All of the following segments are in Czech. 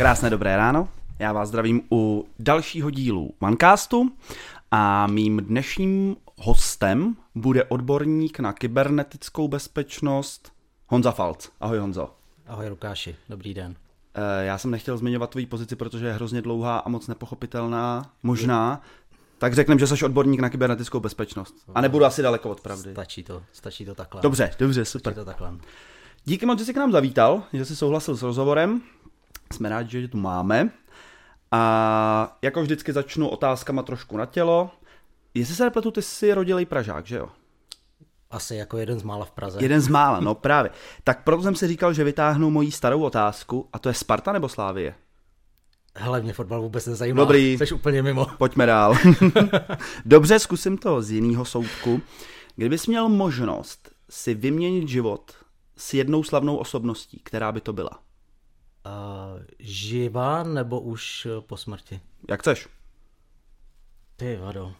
Krásné dobré ráno. Já vás zdravím u dalšího dílu OneCastu a mým dnešním hostem bude odborník na kybernetickou bezpečnost Honza Falc. Ahoj Honzo. Ahoj Lukáši, dobrý den. Eh, já jsem nechtěl zmiňovat tvoji pozici, protože je hrozně dlouhá a moc nepochopitelná, možná. Tak řekneme, že jsi odborník na kybernetickou bezpečnost. A nebudu asi daleko od pravdy. Stačí to, stačí to takhle. Dobře, dobře, super. Stačí to takhle. Díky moc, že jsi k nám zavítal, že jsi souhlasil s rozhovorem. Jsme rádi, že tu máme. A jako vždycky začnu otázkama trošku na tělo. Jestli se nepletu, ty jsi rodilej Pražák, že jo? Asi jako jeden z mála v Praze. Jeden z mála, no právě. Tak proto jsem si říkal, že vytáhnu moji starou otázku, a to je Sparta nebo Slávie? Hele, mě fotbal vůbec nezajímá. Dobrý. Jsi úplně mimo. Pojďme dál. Dobře, zkusím to z jiného soudku. Kdybys měl možnost si vyměnit život s jednou slavnou osobností, která by to byla? Uh, živá nebo už eh, po smrti? Jak chceš? Ty vado.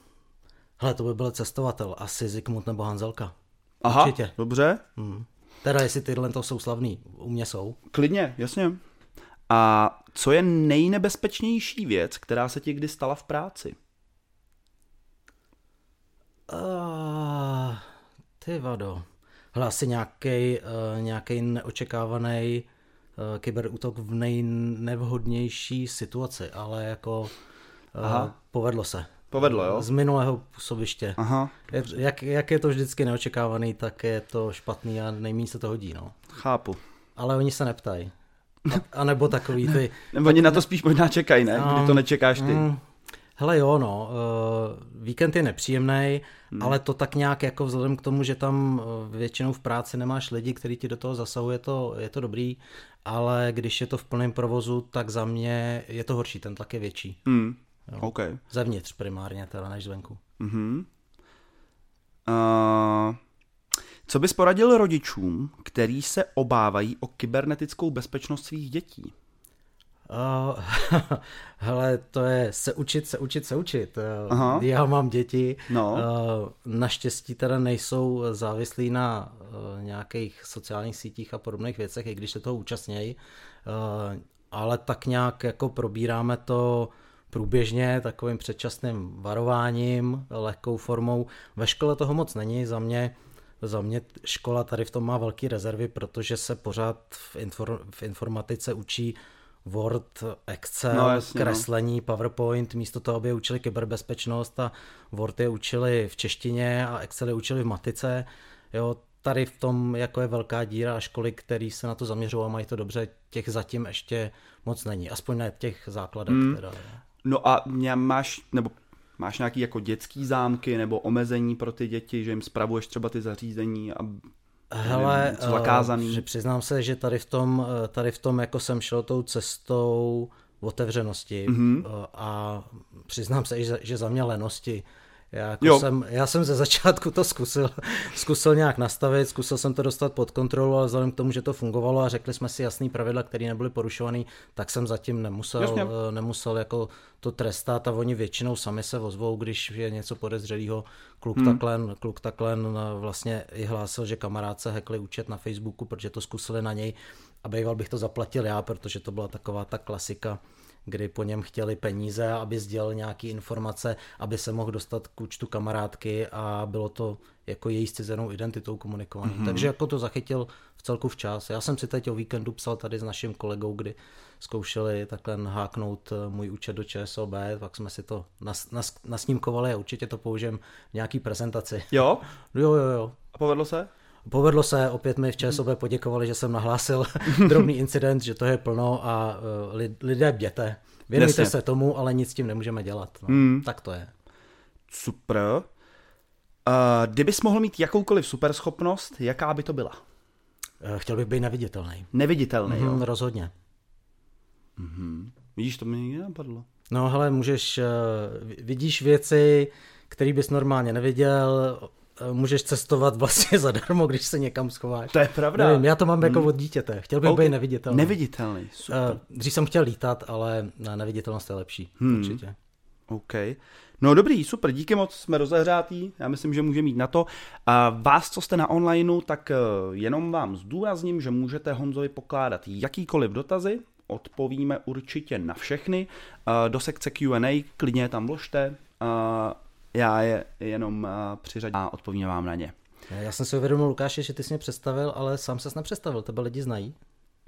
Hele, to by byl cestovatel. Asi Zikmund nebo Hanzelka. Aha, Určitě. dobře. Hmm. Teda jestli tyhle to jsou slavný. U mě jsou. Klidně, jasně. A co je nejnebezpečnější věc, která se ti kdy stala v práci? Uh, ty vado. Hele, asi nějaký uh, nějaký neočekávaný uh, kyberútok v nejnevhodnější situaci, ale jako uh, Aha. povedlo se. Povedlo, jo? Z minulého působiště. Aha, Jak, jak je to vždycky neočekávaný, tak je to špatný a nejméně se to hodí, no. chápu. Ale oni se neptají. A, a nebo takový ty... Nebo oni na to spíš možná čekají, ne? No. Kdy to nečekáš ty. Mm, hele jo, no, uh, víkend je nepříjemný, hmm. ale to tak nějak jako vzhledem k tomu, že tam uh, většinou v práci nemáš lidi, kteří ti do toho zasahuje, to, je to dobrý, ale když je to v plném provozu, tak za mě je to horší, ten tlak je větší. Hmm. OK. Zevnitř primárně teda než zvenku. Mhm. Uh, co bys poradil rodičům, který se obávají o kybernetickou bezpečnost svých dětí? Uh, hele, to je se učit, se učit, se učit. Uh, Aha. Já mám děti, No. uh, naštěstí teda nejsou závislí na uh, nějakých sociálních sítích a podobných věcech, i když se toho účastnějí, uh, ale tak nějak jako probíráme to průběžně takovým předčasným varováním, lehkou formou. Ve škole toho moc není, za mě za mě škola tady v tom má velké rezervy, protože se pořád v, infor, v informatice učí Word, Excel, No, no, jasně, no. kreslení, PowerPoint, místo toho, aby je učili kyberbezpečnost a Word je učili v češtině a Excel je učili v matice. Jo, tady v tom jako je velká díra a školy, které se na to zaměřují a mají to dobře, těch zatím ještě moc není. Aspoň ne těch základech. Mm. Teda. No a mě máš, nebo máš nějaký jako dětský zámky nebo omezení pro ty děti, že jim spravuješ třeba ty zařízení a Hele, nevím, zakázaný? eh, že přiznám se, že tady v tom, eh, tady v tom jako jsem šel tou cestou otevřenosti Mhm. mm-hmm. a přiznám se, že, že za mě lenosti. Já, jako Jo. jsem, já jsem ze začátku to zkusil, zkusil nějak nastavit, zkusil jsem to dostat pod kontrolu, ale vzhledem k tomu, že to fungovalo a řekli jsme si jasný pravidla, které nebyly porušované, tak jsem zatím nemusel, Jasně. eh, nemusel jako to trestat a oni většinou sami se ozvou, když je něco podezřelého. Kluk, hmm. takhle, kluk takhle vlastně i hlásil, že kamarád se hackli účet na Facebooku, protože to zkusili na něj a býval bych to zaplatil já, protože to byla taková ta klasika, kdy po něm chtěli peníze, aby sdělil nějaké informace, aby se mohl dostat k účtu kamarádky a bylo to jako její zcizenou identitou komunikovaný. Mm-hmm. Takže jako to zachytil v celku včas. Já jsem si teď o víkendu psal tady s naším kolegou, kdy zkoušeli takhle háknout eh, můj účet do ČSOB, pak jsme si to nas, nas, nasnímkovali a určitě to použijem v nějaký prezentaci. jo? Jo, jo, jo. A povedlo se? Povedlo se, opět mi v ČSOB poděkovali, že jsem nahlásil drobný incident, že to je plno a uh, li- lidé bděte. Věnujte Jasně. se tomu, ale nic s tím nemůžeme dělat. No. Hmm. Tak to je. Super. Uh, kdybys mohl mít jakoukoliv superschopnost, jaká by to byla? Eh, Chtěl bych být neviditelný. Neviditelný, jo? Hmm, rozhodně. Vidíš, to mi nikdy nenapadlo. No hele, můžeš, eh, vidíš věci, které bys normálně neviděl, eh, můžeš cestovat vlastně zadarmo, když se někam schováš. To je pravda. Nevím, já to mám jako od dítěte. Chtěl bych Ok. být neviditelný. Neviditelný, super. Eh, Dřív jsem chtěl lítat, ale na neviditelnost je lepší. Hmm. Určitě. OK. No dobrý, super, díky moc, jsme rozehřátí, já myslím, že může mít na to. A vás, co jste na onlineu, tak eh, jenom vám zdůrazním, že můžete Honzovi pokládat jakýkoliv dotazy, odpovíme určitě na všechny. Do sekce Q&A klidně tam vložte, já je jenom uh, přiřadím a odpovíme vám na ně. Já jsem si uvědomil, Lukáši, že ty jsi mě představil, ale sám ses nepředstavil, tebe lidi znají.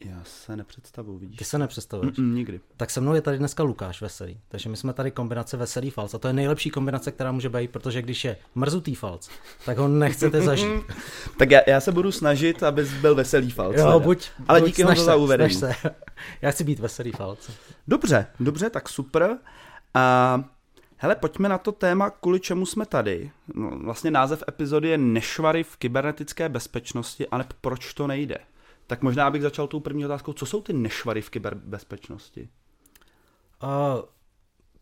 Já se nepředstavuji, vidíš. Ty se nepředstavuješ? Mm, nikdy. Tak se mnou je tady dneska Lukáš Veselý. Takže my jsme tady kombinace Veselý falc. A to je nejlepší kombinace, která může být, protože když je mrzutý falc, tak ho nechcete zažít. tak já, já, se budu snažit, abys byl veselý falc. Jo, buď, Ale buď díky za uvedení. Se. Já chci být veselý falc. Dobře, dobře, tak super. A hele, pojďme na to téma, kvůli čemu jsme tady. No, vlastně název epizody je Nešvary v kybernetické bezpečnosti, ale proč to nejde? Tak možná bych začal tou první otázkou, co jsou ty nešvary v kyberbezpečnosti? Uh,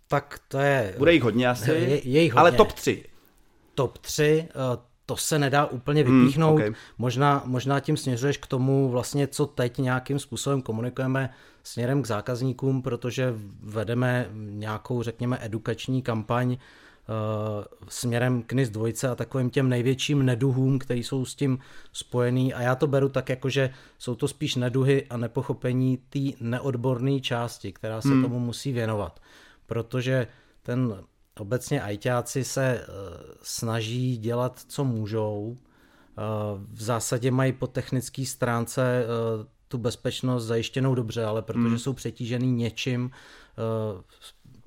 tak to je... Bude jich hodně asi, je, je jich hodně. ale top 3. Top 3, uh, to se nedá úplně hmm, vypíchnout. Hmm, okay. možná, možná tím směřuješ k tomu, vlastně, co teď nějakým způsobem komunikujeme směrem k zákazníkům, protože vedeme nějakou, řekněme, edukační kampaň uh, směrem k NIS 2 a takovým těm největším neduhům, které jsou s tím spojený. A já to beru tak, jako že jsou to spíš neduhy a nepochopení té neodborné části, která se hmm. tomu musí věnovat. Protože ten obecně ajťáci se uh, snaží dělat, co můžou. Uh, v zásadě mají po technické stránce uh, tu bezpečnost zajištěnou dobře, ale protože hmm. jsou přetížený něčím,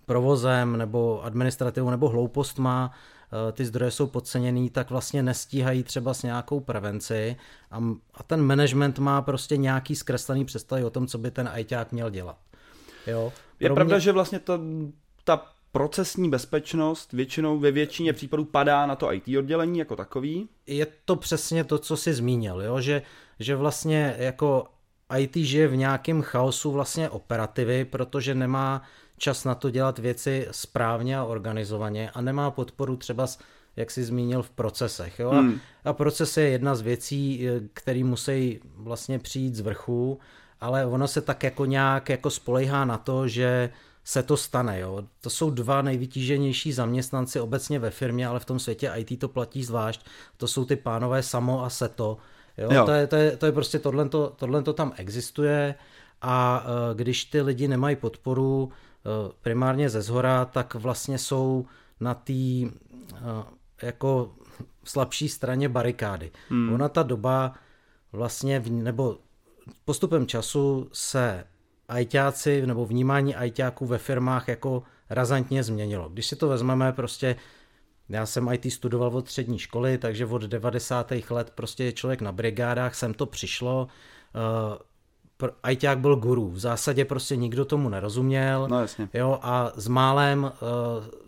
provozem nebo administrativou nebo hloupostma, eh, ty zdroje jsou podceněný, tak vlastně nestíhají třeba s nějakou prevenci a, a ten management má prostě nějaký zkreslený představy o tom, co by ten ITák měl dělat. Jo? Je Pro pravda, mě... že vlastně ta, ta procesní bezpečnost většinou ve většině případů padá na to IT oddělení jako takový. Je to přesně to, co jsi zmínil, jo? Že, že vlastně jako IT žije v nějakém chaosu vlastně operativy, protože nemá čas na to dělat věci správně a organizovaně a nemá podporu třeba, jak jsi zmínil, v procesech. Jo? Hmm. A, a proces je jedna z věcí, eh, které musí vlastně přijít z vrchu, ale ono se tak jako nějak jako spolehá na to, že se to stane. Jo? To jsou dva nejvytíženější zaměstnanci obecně ve firmě, ale v tom světě IT to platí zvlášť. To jsou ty pánové Samo a Seto. Jo? Jo. To, je, to, je, to je prostě tohle, tohle to tam existuje a uh, když ty lidi nemají podporu, Eh, primárně ze zhora, tak vlastně jsou na té eh, jako slabší straně barikády. Hmm. Ona ta doba vlastně, nebo postupem času se ajťáci nebo vnímání ajťáků ve firmách jako razantně změnilo. Když si to vezmeme, prostě já jsem IT studoval od střední školy, takže od 90. let prostě je člověk na brigádách, sem to přišlo, eh, ajťák byl guru. V zásadě prostě nikdo tomu nerozuměl. No jasně. Jo, a s málem uh,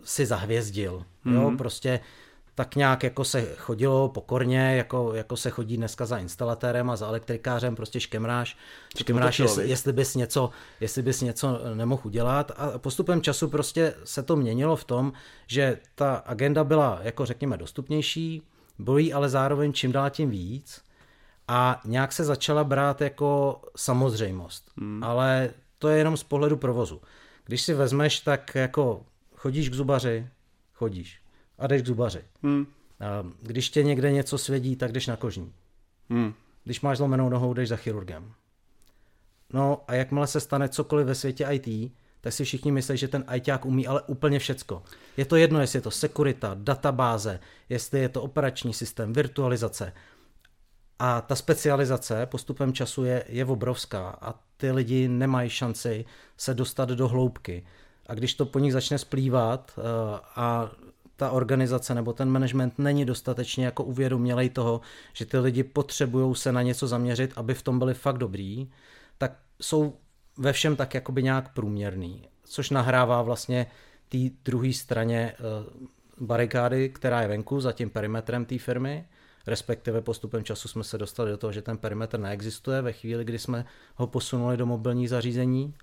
si zahvězdil. Mm-hmm. Jo, mhm. prostě tak nějak jako se chodilo pokorně, jako, jako se chodí dneska za instalatérem a za elektrikářem, prostě škemráš, škemráš jestli, jestli, bys něco, jestli bys něco nemohl udělat a postupem času prostě se to měnilo v tom, že ta agenda byla jako řekněme dostupnější, bolí ale zároveň čím dál tím víc a nějak se začala brát jako samozřejmost. Hmm. Ale to je jenom z pohledu provozu. Když si vezmeš, tak jako chodíš k zubaři, chodíš a jdeš k zubaři. Hmm. A když tě někde něco svědí, tak jdeš na kožní. Hmm. Když máš zlomenou nohou, jdeš za chirurgem. No a jakmile se stane cokoliv ve světě IT, tak si všichni myslí, že ten ITák umí ale úplně všecko. Je to jedno, jestli je to sekurita, databáze, jestli je to operační systém, virtualizace. A ta specializace postupem času je, je obrovská a ty lidi nemají šanci se dostat do hloubky. A když to po nich začne splývat uh, a ta organizace nebo ten management není dostatečně jako uvědomělej toho, že ty lidi potřebují se na něco zaměřit, aby v tom byli fakt dobrý, tak jsou ve všem tak jakoby nějak průměrný, což nahrává vlastně té druhé straně uh, barikády, která je venku za tím perimetrem té firmy. Respektive postupem času jsme se dostali do toho, že ten perimetr neexistuje ve chvíli, kdy jsme ho posunuli do mobilních zařízení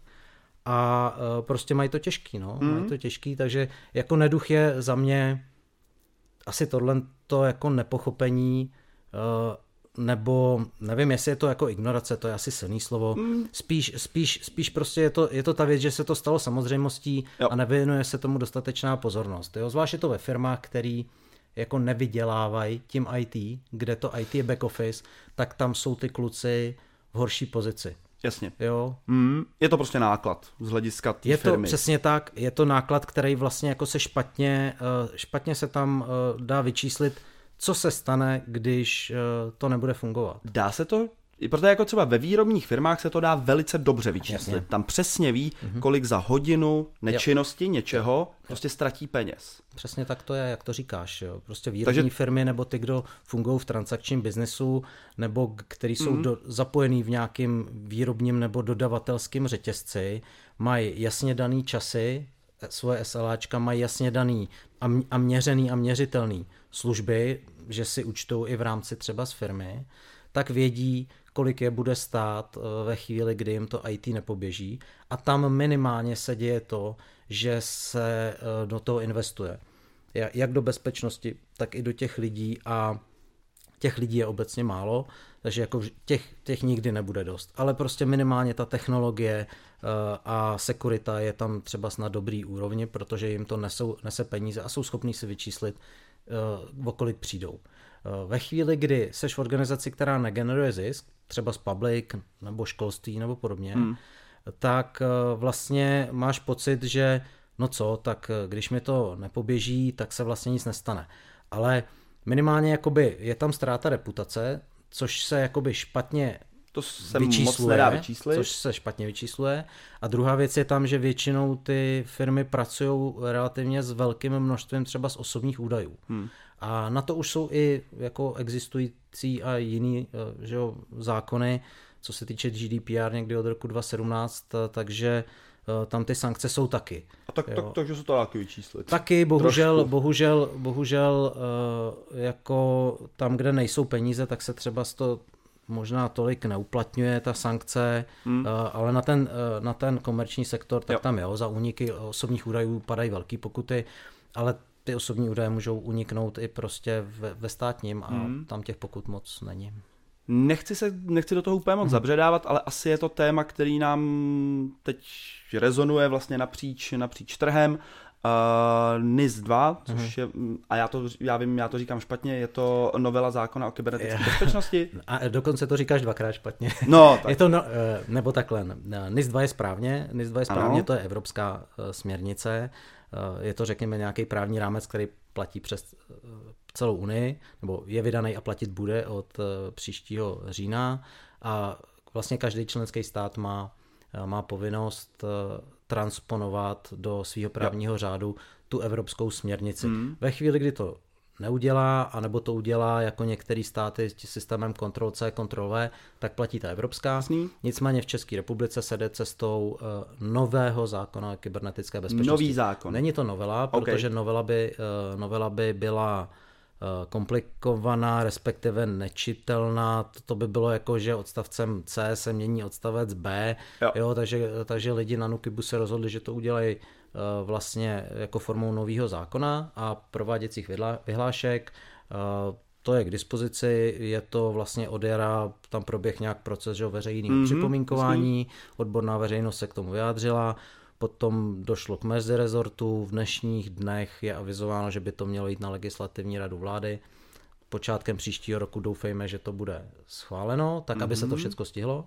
a e, prostě mají to těžký, no, mm. mají to těžký, takže jako neduch je za mě asi tohle to jako nepochopení e, nebo nevím, jestli je to jako ignorace, to je asi silný slovo. Mm. Spíš, spíš, spíš prostě je to, je to ta věc, že se to stalo samozřejmostí jo. a nevěnuje se tomu dostatečná pozornost. Jo? Zvlášť je to ve firmách, který jako nevydělávají tím IT, kde to IT je back office, tak tam jsou ty kluci v horší pozici. Jasně. Jo. Mm, je to prostě náklad z hlediska té Je firmy. to přesně tak, je to náklad, který vlastně jako se špatně, eh, špatně se tam eh, dá vyčíslit, co se stane, když eh, to nebude fungovat. Dá se to i Protože jako třeba ve výrobních firmách se to dá velice dobře vyčíslit. Jasně. Mhm. Tam přesně ví, kolik za hodinu nečinnosti něčeho prostě ztratí peněz. Přesně tak to je, jak to říkáš. Jo. Prostě výrobní Takže- firmy nebo ty, kdo fungují v transakčním biznesu nebo který jsou Mhm. mm. do, zapojený v nějakým výrobním nebo dodavatelským řetězci, mají jasně daný časy, eh, svoje SLAčka mají jasně daný a, m- a měřený a měřitelný služby, že si účtou i v rámci třeba z firmy, tak vědí, kolik je bude stát eh, ve chvíli, kdy jim to IT nepoběží. A tam minimálně se děje to, že se eh, do toho investuje. Ja- Jak do bezpečnosti, tak i do těch lidí a těch lidí je obecně málo, takže jako těch, těch nikdy nebude dost. Ale prostě minimálně ta technologie eh, a sekurita je tam třeba na dobrý úrovni, protože jim to nesou, nese peníze a jsou schopní si vyčíslit, o kolik přijdou. Ve chvíli, kdy seš v organizaci, která negeneruje zisk, třeba z public nebo školství nebo podobně, hmm. tak eh, vlastně máš pocit, že no co, tak eh, když mi to nepoběží, tak se vlastně nic nestane. Ale minimálně jakoby je tam ztráta reputace, což se jakoby špatně To se moc nedá vyčíslit. což se špatně vyčísluje. A druhá věc je tam, že většinou ty firmy pracují relativně s velkým množstvím třeba z osobních údajů. Hmm. A na to už jsou i jako existující a jiný eh, že jo, zákony, co se týče GDPR někdy od roku 2017, eh, takže eh, tam ty sankce jsou taky. A tak, tak, takže se to taky vyčíslit. Taky bohužel, Trošku. bohužel, bohužel jako tam, kde nejsou peníze, tak se třeba z to možná tolik neuplatňuje ta sankce, hmm. ale na ten, na ten komerční sektor, tak jo. tam jo, za úniky osobních údajů padají velké pokuty, ale ty osobní údaje můžou uniknout i prostě ve, ve státním a hmm. tam těch pokut moc není. Nechci, se, nechci do toho úplně moc zabředávat, ale asi je to téma, který nám teď rezonuje vlastně napříč, napříč trhem. Uh, NIS 2, což je, a já to, já vím, já to říkám špatně, je to novela zákona o kybernetické bezpečnosti. A dokonce to říkáš dvakrát špatně. No, tak Je to, no, eh, nebo takhle, eh, NIS 2 je správně, NIS 2 je správně, Ano. to je evropská eh, směrnice, Eh, je to řekněme nějaký právní rámec, který platí přes eh, celou Unii, nebo je vydaný a platit bude od eh, příštího října a vlastně každý členský stát má, eh, má povinnost eh, transponovat do svého právního řádu tu evropskou směrnici. Hmm. Ve chvíli, kdy to neudělá, anebo to udělá jako některé státy s systémem Ctrl C, Ctrl V, tak platí ta evropská. Jasný. Nicméně v České republice se jde cestou uh, nového zákona o kybernetické bezpečnosti. Nový zákon. Není to novela, OK. protože novela by, uh, novela by byla uh, komplikovaná, respektive nečitelná. To, by bylo jako, že odstavcem C se mění odstavec B, Jo. jo takže, takže lidi na Nukibu se rozhodli, že to udělají vlastně jako formou nového zákona a prováděcích vyhlá- vyhlášek. Uh, to je k dispozici, je to vlastně od jara, tam proběh nějak proces že, veřejného Mhm, mm-hmm, připomínkování, odborná veřejnost se k tomu vyjádřila, potom došlo k mezirezortu, v dnešních dnech je avizováno, že by to mělo jít na legislativní radu vlády. Počátkem příštího roku doufejme, že to bude schváleno, tak aby Mhm. se to všechno stihlo.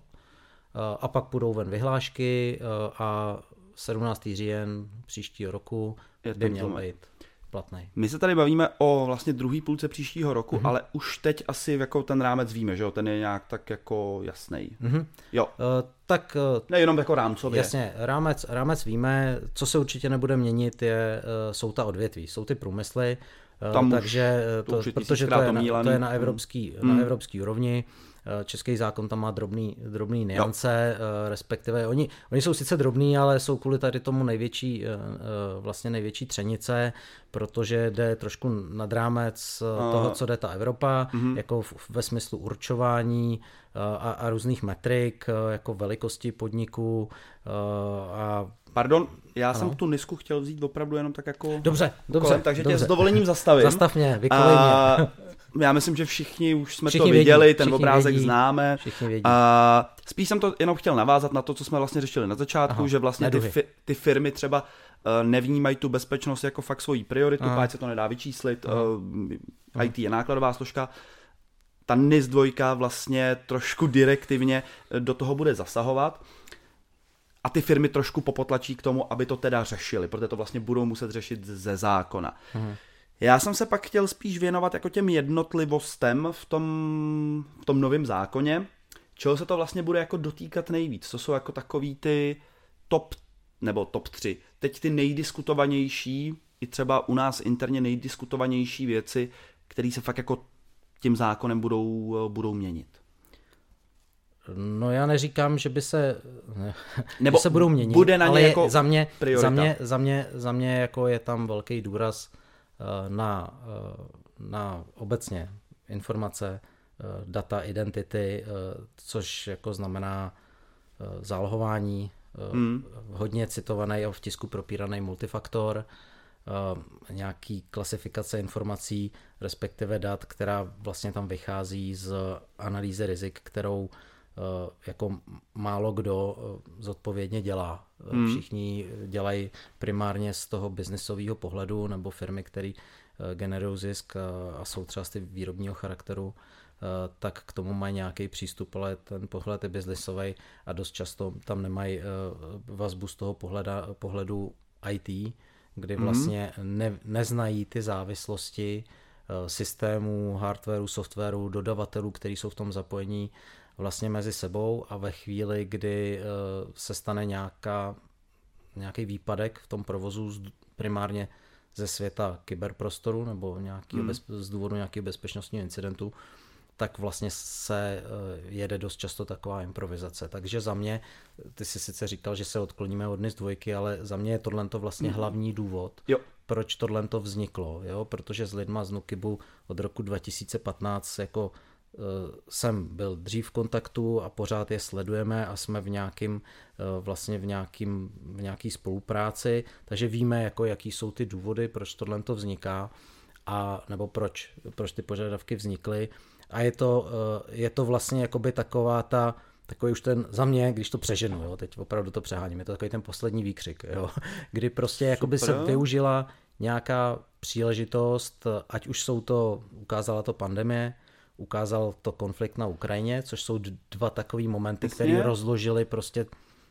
Eh, A pak půjdou ven vyhlášky eh, a 17. říjen příštího roku Je by měl moment. být platný. My se tady bavíme o vlastně druhý půlce příštího roku, mm-hmm. ale už teď asi jako ten rámec víme, že jo, ten je nějak tak jako jasný. Mhm. Jo, Eh, Tak eh, nejenom jako rámcově. Jasně, rámec, rámec víme, co se určitě nebude měnit, je, eh, jsou ta odvětví, jsou ty průmysly, Tam takže to protože to je, na, to je na evropský, Hmm. na evropský úrovni, český zákon tam má drobný, drobný niance, eh, respektive oni, oni jsou sice drobný, ale jsou kvůli tady tomu největší, eh, eh, vlastně největší třenice, protože jde trošku nad rámec eh, toho, co jde ta Evropa, Mhm. jako v, ve smyslu určování eh, a, a různých metrik, eh, jako velikosti podniků eh, a Pardon, já Ano. jsem tu nisku chtěl vzít opravdu jenom tak jako Dobře, dobře, kolem, takže tě dobře. s dovolením zastavím. Zastav mě, vykolej mě. A já myslím, že všichni už jsme Všichni to vědí, viděli, ten všichni obrázek vědí, známe. Všichni vědí. A spíš jsem to jenom chtěl navázat na to, co jsme vlastně řešili na začátku, Aha, že vlastně ty, fi, ty firmy třeba eh, nevnímají tu bezpečnost jako fakt svoji prioritu, Aha. páč se to nedá vyčíslit, uh, IT je nákladová složka. ta NIS 2 vlastně trošku direktivně do toho bude zasahovat a ty firmy trošku popotlačí k tomu, aby to teda řešili, protože to vlastně budou muset řešit ze zákona. Mhm. Já jsem se pak chtěl spíš věnovat jako těm jednotlivostem v tom, v tom novém zákoně, čeho se to vlastně bude jako dotýkat nejvíc. To jsou jako takový ty top, nebo top 3. Teď ty nejdiskutovanější, i třeba u nás interně nejdiskutovanější věci, které se fakt jako tím zákonem budou, budou měnit. No já neříkám, že by se, ne, Nebo se budou měnit, bude na ale jako za mě, za mě, za mě, za mě jako je tam velký důraz Eh, na, eh, na obecně informace, eh, data, identity, což jako znamená zálohování, hmm. hodně citovaný a v tisku propíraný multifaktor, nějaký klasifikace informací, respektive dat, která vlastně tam vychází z analýzy rizik, kterou jako málo kdo zodpovědně dělá. Hmm. Všichni dělají primárně z toho biznisového pohledu nebo firmy, které eh, generují zisk a jsou třeba z ty výrobního charakteru, eh, tak k tomu mají nějaký přístup, ale ten pohled je biznisový a dost často tam nemají eh, vazbu z toho pohleda, pohledu IT, kdy hmm. vlastně ne, neznají ty závislosti systémů, hardwareu, softwaru, dodavatelů, kteří jsou v tom zapojení vlastně mezi sebou a ve chvíli, kdy eh, se stane nějaká, nějaký výpadek v tom provozu primárně ze světa kyberprostoru nebo nějaký hmm. bez, z důvodu nějakého bezpečnostního incidentu, tak vlastně se eh, jede dost často taková improvizace. Takže za mě, ty jsi sice říkal, že se odkloníme od NIS dvojky, ale za mě je tohle vlastně hmm. hlavní důvod, jo. proč tohle vzniklo, jo? protože s lidma z Nukibu od roku 2015 jako jsem byl dřív v kontaktu a pořád je sledujeme a jsme v nějakým, eh, vlastně v nějakým, v nějaký spolupráci, takže víme, jako jaký jsou ty důvody, proč tohle to vzniká a nebo proč, proč ty požadavky vznikly. A je to, eh, je to vlastně jakoby taková ta, takový už ten, za mě, když to přeženu, jo, teď opravdu to přeháním, je to takový ten poslední výkřik, jo, kdy prostě jakoby se využila nějaká příležitost, ať už jsou to, ukázala to pandemie, ukázal to konflikt na Ukrajině, což jsou dva takové momenty, které rozložily prostě,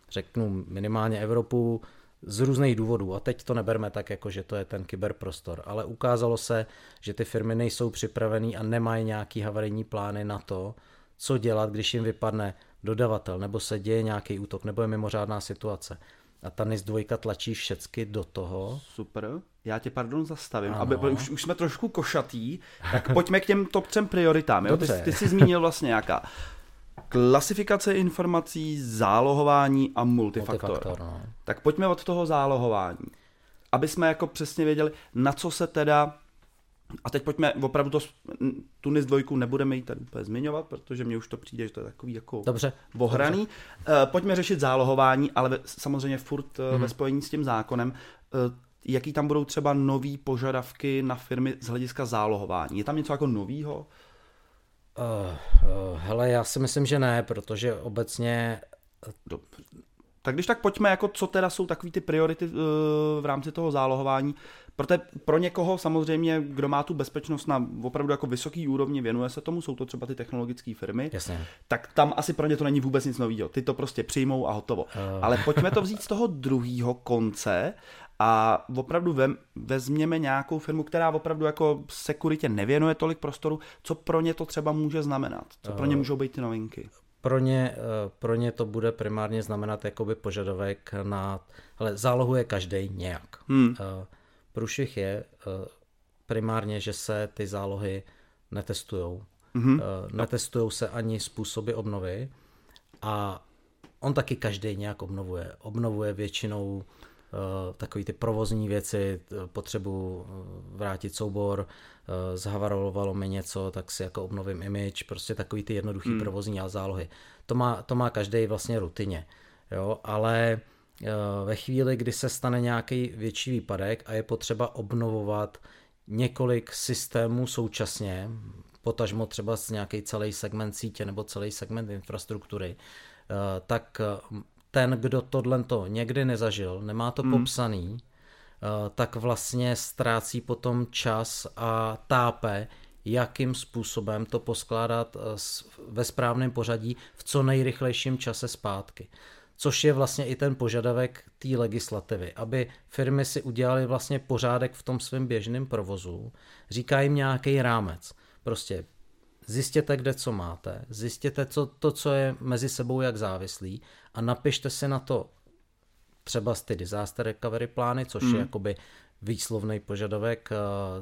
řeknu, minimálně Evropu z různých důvodů. A teď to neberme tak, jako že to je ten kyberprostor, ale ukázalo se, že ty firmy nejsou připravený a nemají nějaký havarijní plány na to, co dělat, když jim vypadne dodavatel, nebo se děje nějaký útok, nebo je mimořádná situace a ta NIS 2 tlačí všecky do toho. Super. Já tě, pardon, zastavím, ano. aby už, už jsme trošku košatý, tak pojďme k těm top třem prioritám. Jo? Ty, ty jsi zmínil vlastně nějaká klasifikace informací, zálohování a multifaktor. multifaktor no. Tak pojďme od toho zálohování. Aby jsme jako přesně věděli, na co se teda a teď pojďme, opravdu to, tu NIS dvojku nebudeme jí tady úplně zmiňovat, protože mně už to přijde, že to je takový jako dobře, bohraný. Dobře. Uh, pojďme řešit zálohování, ale ve, samozřejmě furt hmm. ve spojení s tím zákonem. Uh, jaký tam budou třeba nové požadavky na firmy z hlediska zálohování? Je tam něco jako novýho? Uh, uh, hele, já si myslím, že ne, protože obecně... Dobře. Tak když tak pojďme, jako co teda jsou takové ty priority uh, v rámci toho zálohování. Protože pro někoho samozřejmě, kdo má tu bezpečnost na opravdu jako vysoký úrovni, věnuje se tomu, jsou to třeba ty technologické firmy, Jasně. tak tam asi pro ně to není vůbec nic nového. Ty to prostě přijmou a hotovo. Uh. Ale pojďme to vzít z toho druhého konce a opravdu vem, vezměme nějakou firmu, která opravdu jako sekuritě nevěnuje tolik prostoru, co pro ně to třeba může znamenat, co pro ně eh, můžou být ty novinky. Pro ně, eh, pro ně to bude primárně znamenat jakoby požadavek na, ale zálohuje každý nějak. Hmm. Průšvih je eh, primárně, že se ty zálohy netestují. Mm-hmm. Netestují se ani způsoby obnovy a on taky každý nějak obnovuje. Obnovuje většinou eh, takový ty provozní věci, potřebu vrátit soubor, zhavarovalo mi něco, tak si jako obnovím image, prostě takový ty jednoduchý mm. provozní a zálohy. To má, to má každý vlastně rutině, jo, ale Eh, ve chvíli, kdy se stane nějaký větší výpadek a je potřeba obnovovat několik systémů současně, potažmo třeba z nějaký celý segment sítě nebo celý segment infrastruktury, eh, tak eh, ten, kdo tohle to někdy nezažil, nemá to hmm. popsaný, tak vlastně ztrácí potom čas a tápe, jakým způsobem to poskládat eh, ve správném pořadí v co nejrychlejším čase zpátky. Což je vlastně i ten požadavek té legislativy, aby firmy si udělali vlastně pořádek v tom svém běžném provozu, říká jim nějaký rámec. Prostě zjistěte, kde co máte, zjistěte co, to, co je mezi sebou jak závislý a napište si na to třeba z ty disaster recovery plány, což mm. je jakoby výslovný požadavek, eh,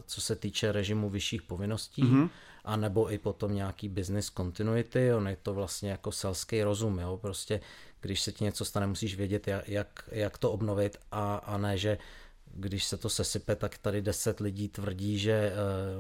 co se týče režimu vyšších povinností, mm-hmm. a nebo i potom nějaký business continuity, on je to vlastně jako selský rozum, jo? prostě když se ti něco stane, musíš vědět, jak, jak to obnovit a, a ne, že když se to sesype, tak tady deset lidí tvrdí, že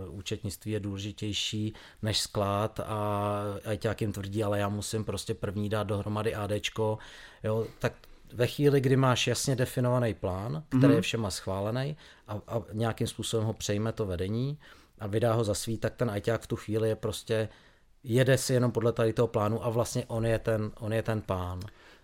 uh, účetnictví je důležitější než sklad a jak jim tvrdí, ale já musím prostě první dát dohromady ADčko, jo, tak ve chvíli, kdy máš jasně definovaný plán, který mm-hmm. je všema schválený a, a nějakým způsobem ho přejme to vedení a vydá ho za svý, tak ten ajťák v tu chvíli je prostě jede si jenom podle tady toho plánu a vlastně on je ten, on je ten pán.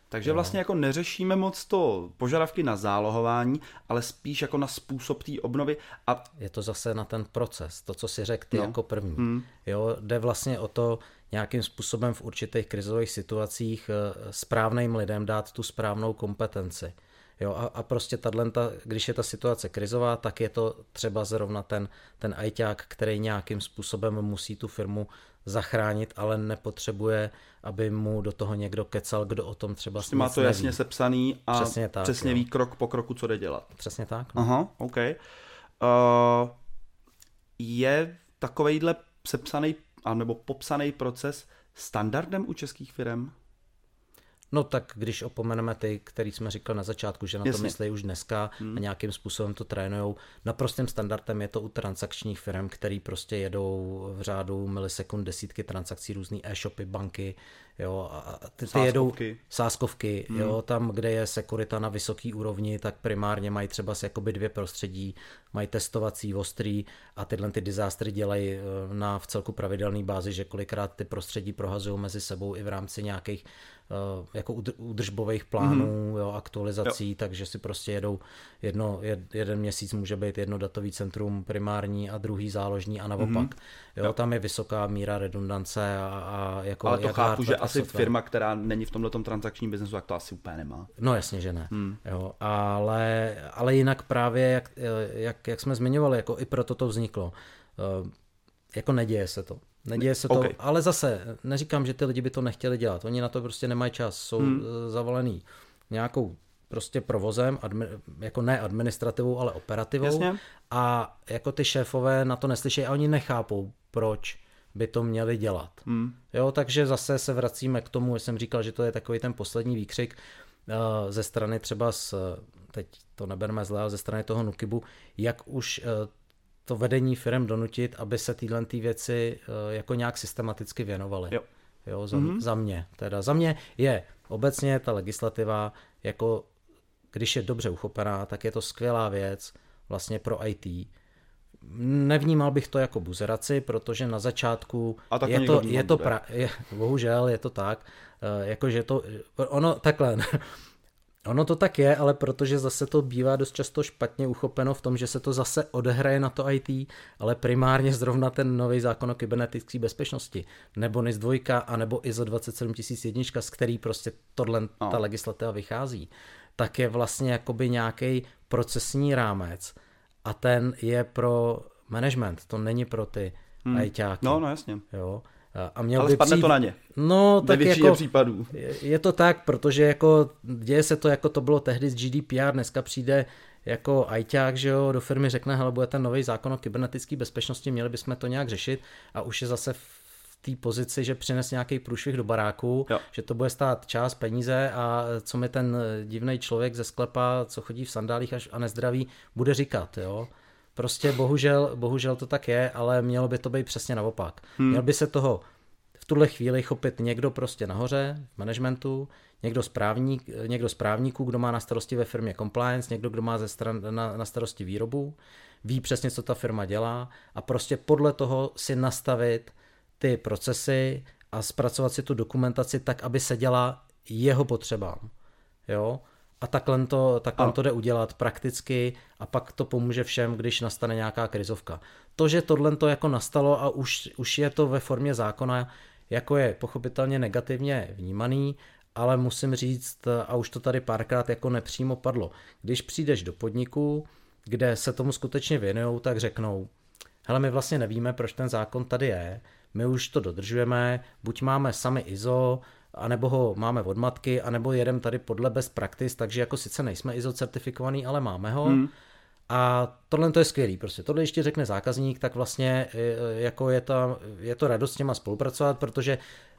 Takže vlastně jako neřešíme moc to požadavky na zálohování, ale spíš jako na způsob té obnovy. A... Je to zase na ten proces, to, co si řekl ty no. jako první. Hmm. Jo, jde vlastně o to nějakým způsobem v určitých krizových situacích eh, správným lidem dát tu správnou kompetenci. Jo, a, a prostě tato, když je ta situace krizová, tak je to třeba zrovna ten, ten ajťák, který nějakým způsobem musí tu firmu zachránit, ale nepotřebuje, aby mu do toho někdo kecal, kdo o tom třeba prostě má to jasně neví. sepsaný a přesně, tak, přesně ví krok po kroku, co jde dělat. Přesně tak. No. Aha, OK. Uh, je takovejhle sepsaný nebo popsaný proces standardem u českých firm? No tak když opomeneme ty, který jsme říkali na začátku, že na Jasně. to myslí už dneska hmm. a nějakým způsobem to trénujou, naprostým standardem je to u transakčních firm, který prostě jedou v řádu milisekund desítky transakcí, různé e-shopy, banky, jo, a ty, ty jedou sáskovky, hmm. jo, tam, kde je sekurita na vysoký úrovni, tak primárně mají třeba jakoby dvě prostředí, mají testovací, ostrý a tyhle ty disástry dělají eh, na v celku pravidelné bázi, že kolikrát ty prostředí prohazují mezi sebou i v rámci nějakých uh, jako udržbových plánů, mm. jo, aktualizací, jo. takže si prostě jedou jedno, jed, jeden měsíc může být jedno datový centrum primární a druhý záložní a naopak. Mm. Jo, jo. Tam je vysoká míra redundance a, a jako Ale to chápu, že asi software. firma, která není v tomhle transakčním biznesu, tak to asi úplně nemá. No jasně, že ne. Hmm. Jo, ale, ale jinak právě, jak, jak, jak jsme zmiňovali, jako i proto to vzniklo. Eh, jako neděje se to. Neděje se to, okay. ale zase neříkám, že ty lidi by to nechtěli dělat. Oni na to prostě nemají čas, jsou hmm. Eh, zavalený nějakou prostě provozem, admi, jako ne administrativou, ale operativou. Jasně. A jako ty šéfové na to neslyší a oni nechápou, proč by to měli dělat. Hmm. Jo, takže zase se vracíme k tomu, že jsem říkal, že to je takový ten poslední výkřik uh, ze strany třeba z, teď to neberme zle, ale ze strany toho Nukibu, jak už uh, to vedení firm donutit, aby se tyhle ty věci uh, jako nějak systematicky věnovaly. Jo. Jo, za, mm-hmm. za mě. Teda za mě je obecně ta legislativa jako když je dobře uchopená, tak je to skvělá věc vlastně pro IT, Nevnímal bych to jako buzeraci, protože na začátku A je to, je to pra, je, bohužel je to tak, uh, jakože to, ono takhle, ono to tak je, ale protože zase to bývá dost často špatně uchopeno v tom, že se to zase odehraje na to IT, ale primárně zrovna ten nový zákon o kybernetické bezpečnosti, nebo NIS 2, anebo ISO 27001, z který prostě tohle, no. ta legislativa vychází, tak je vlastně jakoby nějaký procesní rámec, a ten je pro management, to není pro ty hmm. ajťáky. No, no jasně. Jo. A měl Ale by spadne přijít... to na ně. No, tak jako, případů. Je, to tak, protože jako děje se to, jako to bylo tehdy s GDPR, dneska přijde jako ajťák, že jo, do firmy řekne, hele, bude ten nový zákon o kybernetické bezpečnosti, měli bychom to nějak řešit a už je zase v té pozici, že přines nějaký průšvih do baráku, jo. že to bude stát čas, peníze a co mi ten divný člověk ze sklepa, co chodí v sandálích až a nezdraví, bude říkat, jo. Prostě bohužel, bohužel to tak je, ale mělo by to být přesně naopak. Hmm. Měl by se toho v tuhle chvíli chopit někdo prostě nahoře v managementu, někdo, správník, někdo z právníků, kdo má na starosti ve firmě compliance, někdo, kdo má ze stran, na, na starosti výrobu, ví přesně, co ta firma dělá a prostě podle toho si nastavit ty procesy a zpracovat si tu dokumentaci tak, aby se děla jeho potřebám. Jo? a takhle to, takhle a. to jde udělat prakticky a pak to pomůže všem, když nastane nějaká krizovka. To, že tohle to jako nastalo a už, už je to ve formě zákona, jako je pochopitelně negativně vnímaný, ale musím říct, a už to tady párkrát jako nepřímo padlo, když přijdeš do podniku, kde se tomu skutečně věnují, tak řeknou, hele, my vlastně nevíme, proč ten zákon tady je, my už to dodržujeme, buď máme sami ISO, anebo ho máme od matky, anebo jedem tady podle best practice, takže jako sice nejsme ISO certifikovaný, ale máme ho. Hmm. A tohle to je skvělý, prostě tohle ještě řekne zákazník, tak vlastně e, jako je to, je to radost s těma spolupracovat, protože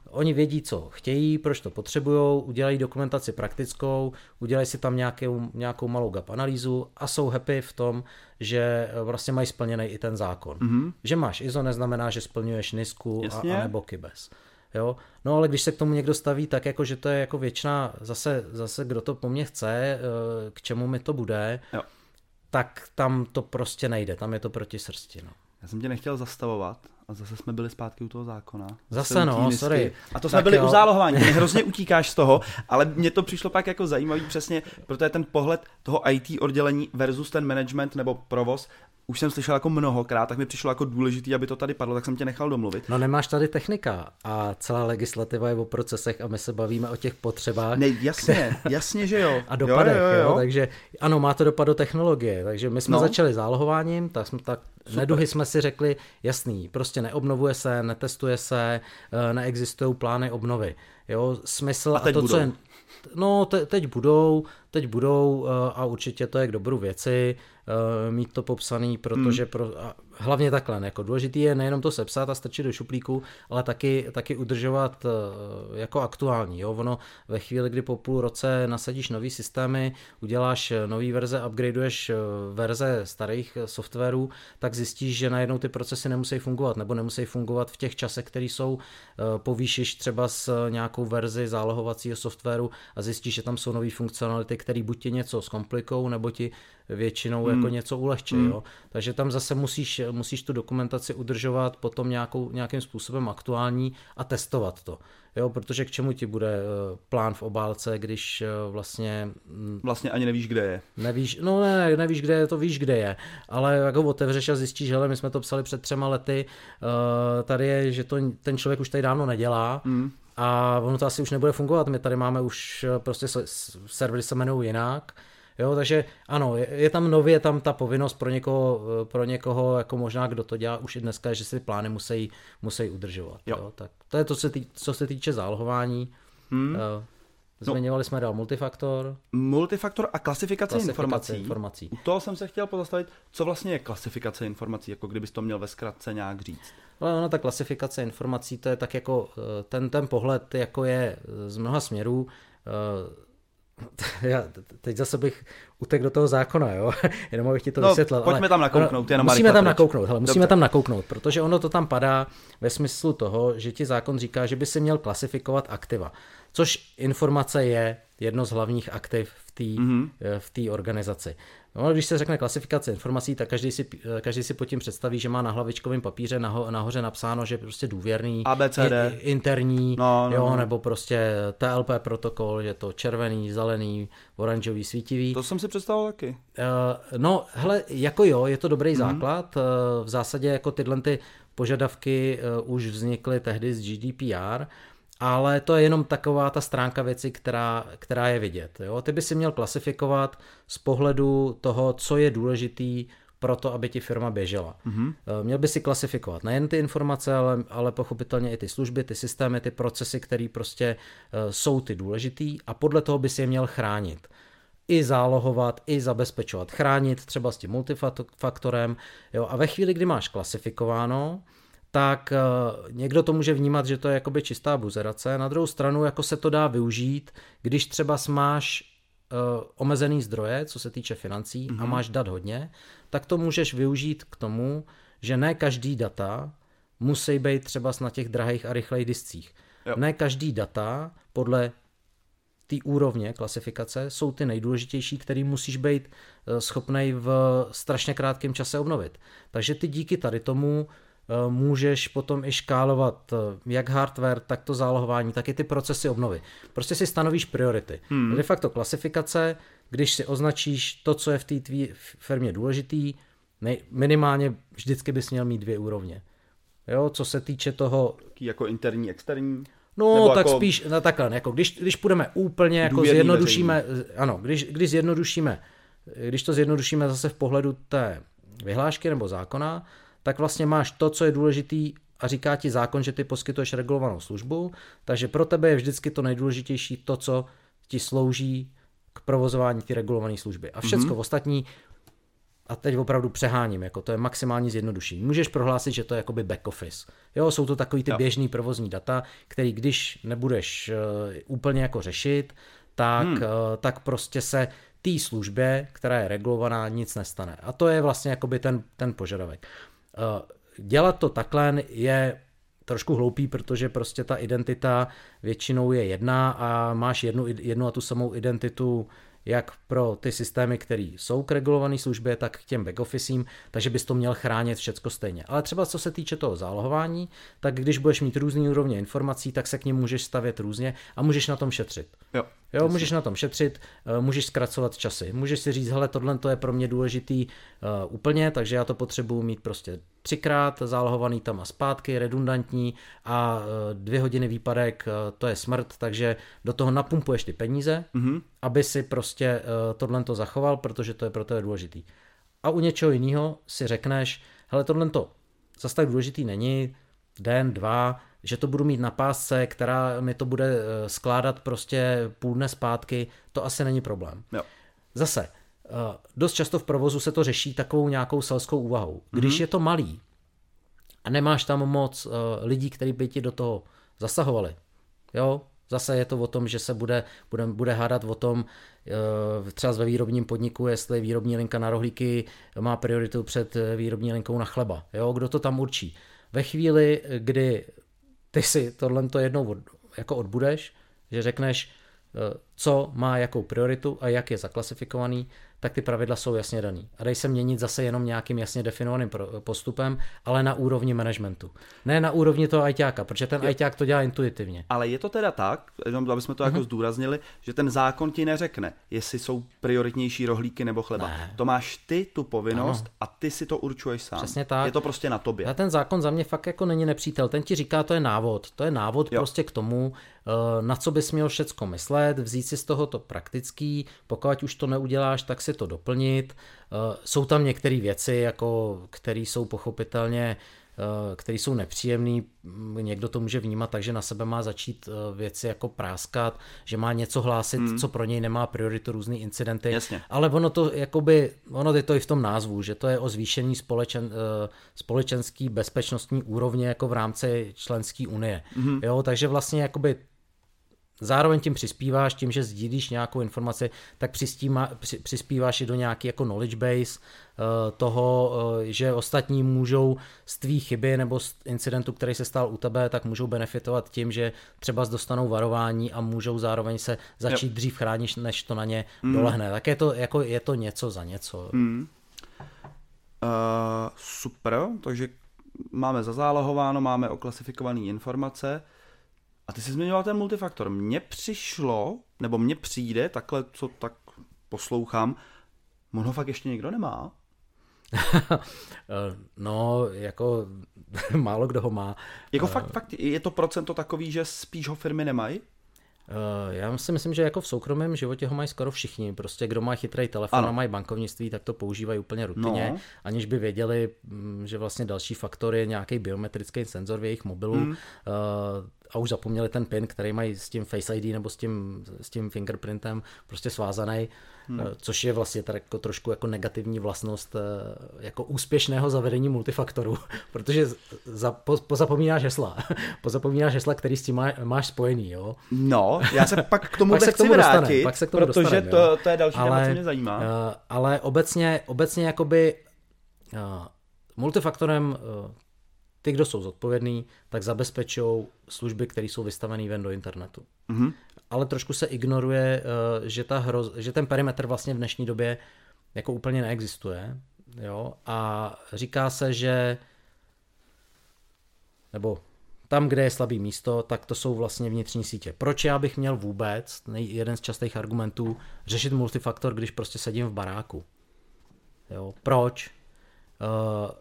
oni vědí, co chtějí, proč to potřebují, udělají dokumentaci praktickou, udělají si tam nějakou, nějakou malou gap analýzu a jsou happy v tom, že vlastně mají splněný i ten zákon. Mm-hmm. Že máš ISO neznamená, že splňuješ NISku a, a nebo KIBES. Jo? No ale když se k tomu někdo staví tak, jako že to je jako většina, zase, zase kdo to po mně chce, e, k čemu mi to bude, jo tak tam to prostě nejde, tam je to proti srsti. No. Já jsem tě nechtěl zastavovat a zase jsme byli zpátky u toho zákona. Zase, zase no, sorry. A to jsme tak byli jo. u zálohování. Mě hrozně utíkáš z toho, ale mně to přišlo pak jako zajímavý přesně, protože ten pohled toho IT oddělení versus ten management nebo provoz už jsem slyšel jako mnohokrát, tak mi přišlo jako důležitý, aby to tady padlo, tak jsem tě nechal domluvit. No nemáš tady technika a celá legislativa je o procesech a my se bavíme o těch potřebách. Ne, jasně, které... jasně, že jo. A dopadech, jo, jo, jo. jo. takže ano, má to dopad do technologie, takže my jsme no. začali zálohováním, tak jsme tak Super. Neduhy jsme si řekli, jasný, prostě neobnovuje se, netestuje se, eh, neexistují plány obnovy. Jo, smysl a, teď a to, budou. co je, no te, teď budou, teď budou eh, a určitě to je k dobru věci, mít to popsaný, protože hmm. pro, hlavně takhle, jako důležitý je nejenom to sepsat a strčit do šuplíku, ale taky, taky udržovat eh, jako aktuální. Jo? Ono ve chvíli, kdy po půl roce nasadíš nový systémy, uděláš nový verze, upgradeuješ eh, verze starých softwarů, tak zjistíš, že najednou ty procesy nemusí fungovat, nebo nemusí fungovat v těch časech, které jsou, povýšíš třeba s nějakou verzi zálohovacího softwaru a zjistíš, že tam jsou nové funkcionality, které buď ti něco zkomplikou, nebo ti většinou hmm. jako něco ulehčí. Hmm. Jo? Takže tam zase musíš, musíš tu dokumentaci udržovat potom nějakou, nějakým způsobem aktuální a testovat to. Jo, protože k čemu ti bude eh, plán v obálce, když eh, vlastně... Mm, vlastně ani nevíš, kde je. Nevíš, no ne, nevíš, kde je, to víš, kde je. Ale jak ho otevřeš a zjistíš, že my jsme to psali před třema lety, uh, tady je, že to ten člověk už tady dávno nedělá, mm. a ono to asi už nebude fungovat. My tady máme už prostě servery se jmenují jinak, Jo, takže ano, je, je tam nově tam ta povinnost pro někoho, pro někoho, jako možná kdo to dělá už i dneska, že si plány musí, musí udržovat. Jo. Jo, tak to je to, co se, tý, co se týče zálohování. Hmm. Uh, Zmiňovali no. jsme dál multifaktor. Multifaktor a klasifikace, klasifikace informací. informací. U toho jsem se chtěl pozastavit, co vlastně je klasifikace informací, jako kdybys to měl ve zkratce nějak říct. Ale ona ta klasifikace informací, to je tak jako eh, ten, ten pohled jako je z mnoha směrů. Uh, já teď zase bych utek do toho zákona, jo? jenom abych ti to no, vysvětlil. Pojďme ale, tam nakouknout, jenom Musíme tam nakouknout, hele, musíme Dobře. tam nakouknout, protože ono to tam padá ve smyslu toho, že ti zákon říká, že by si měl klasifikovat aktiva, což informace je jedno z hlavních aktiv v té mm-hmm. v organizaci. No, když se řekne klasifikace informací, tak každý si, každý si pod tím představí, že má na hlavičkovém papíře naho, nahoře napsáno, že je prostě důvěrný, ABCD. Interní, no, no, jo, no. nebo prostě TLP protokol, že to červený, zelený, oranžový, svítivý. To jsem si představil taky. Uh, no, hele, jako jo, je to dobrý mm-hmm. základ. Uh, v zásadě jako tyhle ty požadavky uh, už vznikly tehdy z GDPR, ale to je jenom taková ta stránka věci, která, která je vidět. Jo? Ty by si měl klasifikovat z pohledu toho, co je důležitý pro to, aby ti firma běžela. Mm-hmm. Měl by si klasifikovat nejen ty informace, ale, ale pochopitelně i ty služby, ty systémy, ty procesy, které prostě uh, jsou ty důležitý a podle toho by si je měl chránit. I zálohovat, i zabezpečovat. Chránit třeba s tím multifaktorem. Jo? A ve chvíli, kdy máš klasifikováno, tak uh, někdo to může vnímat, že to je jakoby čistá buzerace. Na druhou stranu jako se to dá využít, když třeba máš uh, omezený zdroje, co se týče financí mm-hmm. a mhm. máš dat hodně, tak to můžeš využít k tomu, že ne každý data musí být třeba na těch drahých a rychlejch discích. Jo. Ne každý data podle té úrovně klasifikace jsou ty nejdůležitější, který musíš být uh, schopný v strašně krátkém čase obnovit. Takže ty díky tady tomu můžeš potom i škálovat jak hardware, tak to zálohování, tak i ty procesy obnovy. Prostě si stanovíš priority. Hmm. De facto klasifikace, když si označíš to, co je v té tvý firmě důležitý, minimálně vždycky bys měl mít dvě úrovně. Jo, co se týče toho... Jako interní, externí? No, Nebo tak jako... spíš no, takhle, jako když, když půjdeme úplně, jako zjednodušíme, veřejný. ano, když, když zjednodušíme, když to zjednodušíme zase v pohledu té vyhlášky nebo zákona, tak vlastně máš to, co je důležitý a říká ti zákon, že ty poskytuješ regulovanou službu, takže pro tebe je vždycky to nejdůležitější to, co ti slouží k provozování ty regulované služby. A všecko mm-hmm. ostatní a teď opravdu přeháním, jako to je maximální zjednodušení. Můžeš prohlásit, že to je jakoby back office. Jo, jsou to takový ty jo. běžný provozní data, který když nebudeš uh, úplně jako řešit, tak, hmm. uh, tak prostě se té službě, která je regulovaná, nic nestane. A to je vlastně jakoby ten, ten požadavek. Uh, dělat to takhle je trošku hloupý, protože prostě ta identita většinou je jedna a máš jednu, jednu a tu samou identitu jak pro ty systémy, které jsou k regulované službě, tak k těm backofficím, takže bys to měl chránit všecko stejně. Ale třeba co se týče toho zálohování, tak když budeš mít různý úrovně informací, tak se k ním můžeš stavět různě a můžeš na tom šetřit. Jo. Jo, můžeš na tom šetřit, eh, můžeš zkracovat časy. Můžeš si říct, hele, tohle to je pro mě důležitý uh, úplně, takže já to potřebuji mít prostě třikrát zálohovaný tam a zpátky, redundantní a uh, dvě hodiny výpadek, uh, to je smrt, takže do toho napumpuješ ty peníze, mm-hmm. aby si prostě uh, tohle to zachoval, protože to je pro tebe důležitý. A u něčeho jiného si řekneš, hele, tohle to zase tak důležitý není, den, dva, že to budu mít na pásce, která mi to bude eh, skládat prostě půl dne zpátky, to asi není problém. Jo. Zase, eh, dost často v provozu se to řeší takovou nějakou selskou úvahou. Když mm-hmm. je to malý a nemáš tam moc eh, lidí, kteří by ti do toho zasahovali, jo, Zase je to o tom, že se bude, bude, bude hádat o tom, třeba ve výrobním podniku, jestli výrobní linka na rohlíky má prioritu před výrobní linkou na chleba. Jo? Kdo to tam určí? Ve chvíli, kdy ty si tohle to jednou od, jako odbudeš, že řekneš, eh, co má jakou prioritu a jak je zaklasifikovaný, tak ty pravidla jsou jasně daný. A dají se měnit zase jenom nějakým jasně definovaným postupem, ale na úrovni managementu. Ne na úrovni toho ajťáka, protože ten ajťák to dělá intuitivně. Ale je to teda tak, jenom aby jsme to jako mhm. zdůraznili, že ten zákon ti neřekne, jestli jsou prioritnější rohlíky nebo chleba. Ne. To máš ty tu povinnost ano. a ty si to určuješ sám. Přesně tak. Je to prostě na tobě. A ten zákon za mě fakt jako není nepřítel. Ten ti říká, to je návod. To je návod jo. prostě k tomu, eh, na co bys měl všecko myslet, vzít si z toho to praktický, pokud už to neuděláš, tak si to doplnit. Eh, jsou tam některé věci, jako, které jsou pochopitelně eh, které jsou nepříjemné, někdo to může vnímat tak, že na sebe má začít eh, věci jako práskat, že má něco hlásit, hmm. co pro něj nemá prioritu, různé incidenty, Jasně. ale ono to jakoby, ono je to i v tom názvu, že to je o zvýšení společen, společenský bezpečnostní úrovně jako v rámci členské unie. Hmm. Jo, takže vlastně jakoby Zároveň tím přispíváš, tím, že sdílíš nějakou informaci, tak přispíváš i do nějaký jako knowledge base eh, toho, eh, že ostatní můžou z tvý chyby nebo z incidentu, který se stal u tebe, tak můžou benefitovat tím, že třeba dostanou varování a můžou zároveň se začít yep. dřív chránit, než to na ně mm. dolehne. Tak je to, jako, je to něco za něco. Mm. Uh, super, takže máme zazálohováno, máme oklasifikované informace. A ty jsi zmiňoval ten multifaktor. Mně přišlo, nebo mně přijde, takhle, co tak poslouchám, on ho fakt ještě někdo nemá? no, jako málo kdo ho má. Jako uh, fakt, fakt, je to procento takový, že spíš ho firmy nemají? Uh, já si myslím, že jako v soukromém životě ho mají skoro všichni. Prostě kdo má chytrý telefon ano. a mají bankovnictví, tak to používají úplně rutině, no. aniž by věděli, mm, že vlastně další faktor je nějaký biometrický senzor v jejich mobilu. Hmm. A už zapomněli ten pin, který mají s tím Face ID nebo s tím, s tím fingerprintem prostě svázaný, hmm. Eh, což je vlastně tak jako trošku jako negativní vlastnost eh, jako úspěšného zavedení multifaktoru, protože za, po, pozapomínáš hesla, pozapomínáš hesla, který s tím má, máš spojený, jo. No, já se pak k tomu chci vrátit, pak se k tomu protože dostanem, to, to je další ale, téma, co mě zajímá. Uh, ale obecně, obecně jakoby uh, multifaktorem uh, ty, kdo jsou zodpovědní, tak zabezpečují služby, které jsou vystavené ven do internetu. Mm-hmm. Ale trošku se ignoruje, eh, že, ta hroz, že ten perimetr vlastně v dnešní době jako úplně neexistuje. Jo? A říká se, že nebo tam, kde je slabý místo, tak to jsou vlastně vnitřní sítě. Proč já bych měl vůbec, jeden z častých argumentů, řešit multifaktor, když prostě sedím v baráku? Jo, proč? Uh,